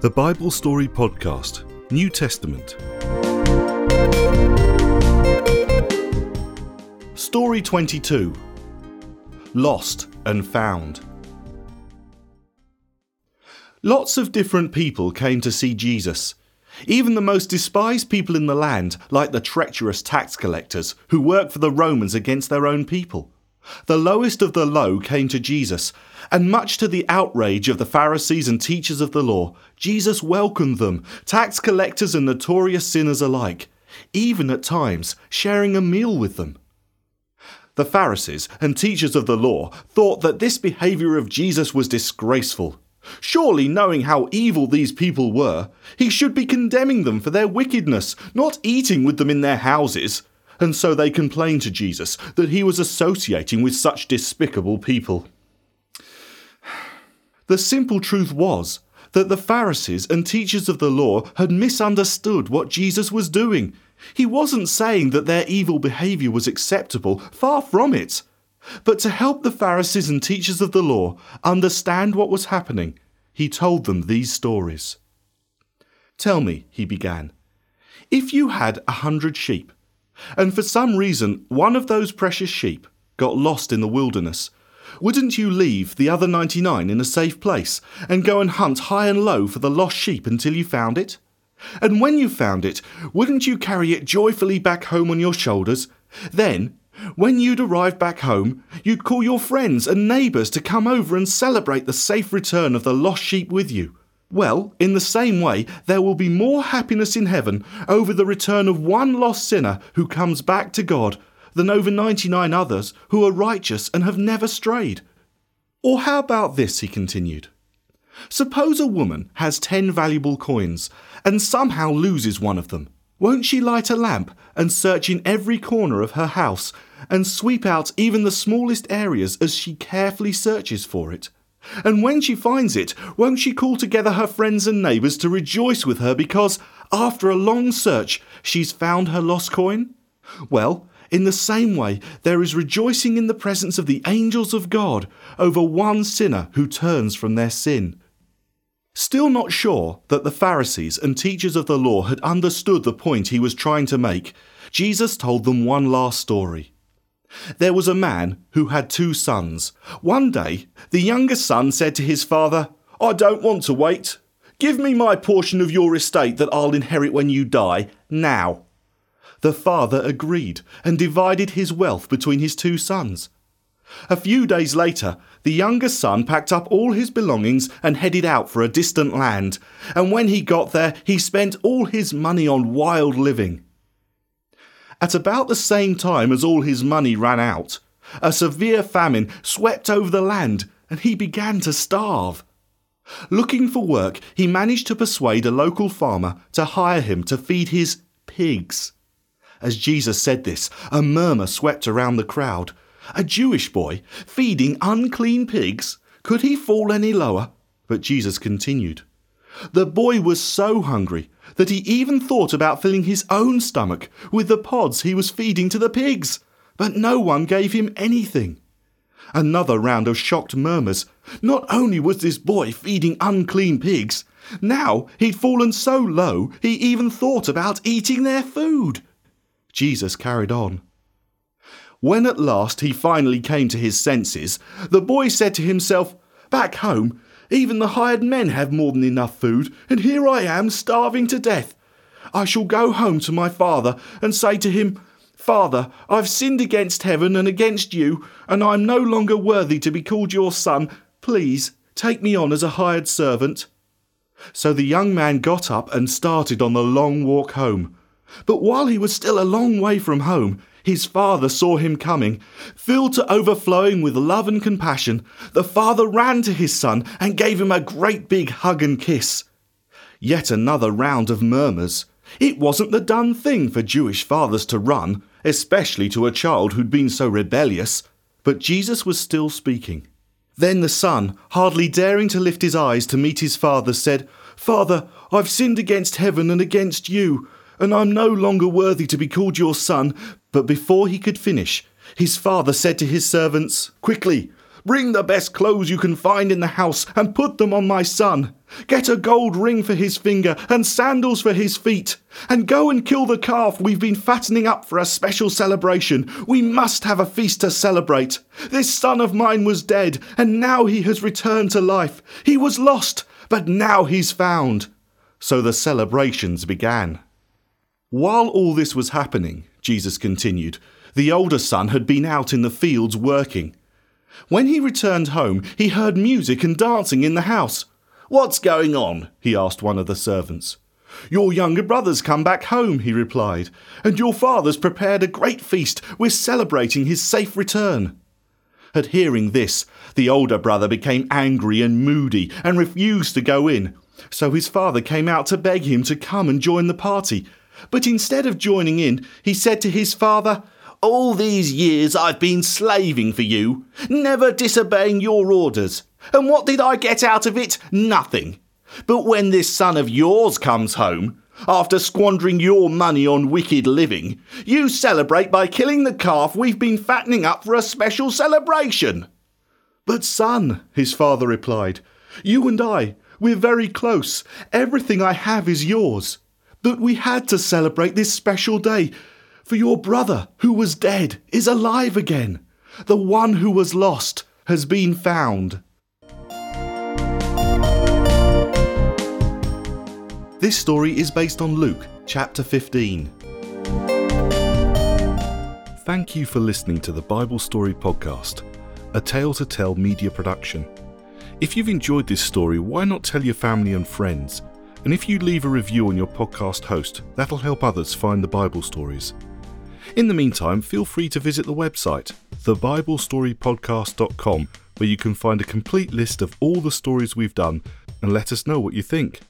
The Bible Story Podcast, New Testament. Story 22 Lost and Found. Lots of different people came to see Jesus. Even the most despised people in the land, like the treacherous tax collectors who worked for the Romans against their own people. The lowest of the low came to Jesus, and much to the outrage of the Pharisees and teachers of the law, Jesus welcomed them, tax collectors and notorious sinners alike, even at times sharing a meal with them. The Pharisees and teachers of the law thought that this behavior of Jesus was disgraceful. Surely, knowing how evil these people were, he should be condemning them for their wickedness, not eating with them in their houses and so they complained to Jesus that he was associating with such despicable people. The simple truth was that the Pharisees and teachers of the law had misunderstood what Jesus was doing. He wasn't saying that their evil behaviour was acceptable, far from it. But to help the Pharisees and teachers of the law understand what was happening, he told them these stories. Tell me, he began, if you had a hundred sheep and for some reason one of those precious sheep got lost in the wilderness, wouldn't you leave the other 99 in a safe place and go and hunt high and low for the lost sheep until you found it? And when you found it, wouldn't you carry it joyfully back home on your shoulders? Then, when you'd arrived back home, you'd call your friends and neighbours to come over and celebrate the safe return of the lost sheep with you. Well, in the same way, there will be more happiness in heaven over the return of one lost sinner who comes back to God than over 99 others who are righteous and have never strayed. Or how about this, he continued. Suppose a woman has 10 valuable coins and somehow loses one of them. Won't she light a lamp and search in every corner of her house and sweep out even the smallest areas as she carefully searches for it? And when she finds it, won't she call together her friends and neighbours to rejoice with her because, after a long search, she's found her lost coin? Well, in the same way, there is rejoicing in the presence of the angels of God over one sinner who turns from their sin. Still not sure that the Pharisees and teachers of the law had understood the point he was trying to make, Jesus told them one last story. There was a man who had two sons. One day, the younger son said to his father, I don't want to wait. Give me my portion of your estate that I'll inherit when you die, now. The father agreed and divided his wealth between his two sons. A few days later, the younger son packed up all his belongings and headed out for a distant land, and when he got there, he spent all his money on wild living. At about the same time as all his money ran out, a severe famine swept over the land and he began to starve. Looking for work, he managed to persuade a local farmer to hire him to feed his pigs. As Jesus said this, a murmur swept around the crowd. A Jewish boy feeding unclean pigs? Could he fall any lower? But Jesus continued. The boy was so hungry that he even thought about filling his own stomach with the pods he was feeding to the pigs, but no one gave him anything. Another round of shocked murmurs. Not only was this boy feeding unclean pigs, now he'd fallen so low he even thought about eating their food. Jesus carried on. When at last he finally came to his senses, the boy said to himself, Back home, even the hired men have more than enough food, and here I am starving to death. I shall go home to my father and say to him, Father, I've sinned against heaven and against you, and I am no longer worthy to be called your son. Please take me on as a hired servant. So the young man got up and started on the long walk home. But while he was still a long way from home, his father saw him coming. Filled to overflowing with love and compassion, the father ran to his son and gave him a great big hug and kiss. Yet another round of murmurs. It wasn't the done thing for Jewish fathers to run, especially to a child who'd been so rebellious. But Jesus was still speaking. Then the son, hardly daring to lift his eyes to meet his father, said, Father, I've sinned against heaven and against you and I'm no longer worthy to be called your son. But before he could finish, his father said to his servants, Quickly, Bring the best clothes you can find in the house and put them on my son. Get a gold ring for his finger and sandals for his feet. And go and kill the calf we've been fattening up for a special celebration. We must have a feast to celebrate. This son of mine was dead, and now he has returned to life. He was lost, but now he's found. So the celebrations began. While all this was happening, Jesus continued, the older son had been out in the fields working. When he returned home, he heard music and dancing in the house. What's going on? he asked one of the servants. Your younger brother's come back home, he replied, and your father's prepared a great feast. We're celebrating his safe return. At hearing this, the older brother became angry and moody and refused to go in. So his father came out to beg him to come and join the party. But instead of joining in, he said to his father, all these years I've been slaving for you, never disobeying your orders. And what did I get out of it? Nothing. But when this son of yours comes home, after squandering your money on wicked living, you celebrate by killing the calf we've been fattening up for a special celebration. But, son, his father replied, you and I, we're very close. Everything I have is yours. But we had to celebrate this special day for your brother, who was dead, is alive again. The one who was lost has been found. This story is based on Luke chapter 15. Thank you for listening to the Bible Story Podcast, a tale to tell media production. If you've enjoyed this story, why not tell your family and friends? And if you leave a review on your podcast host, that'll help others find the Bible stories. In the meantime, feel free to visit the website, thebiblestorypodcast.com, where you can find a complete list of all the stories we've done and let us know what you think.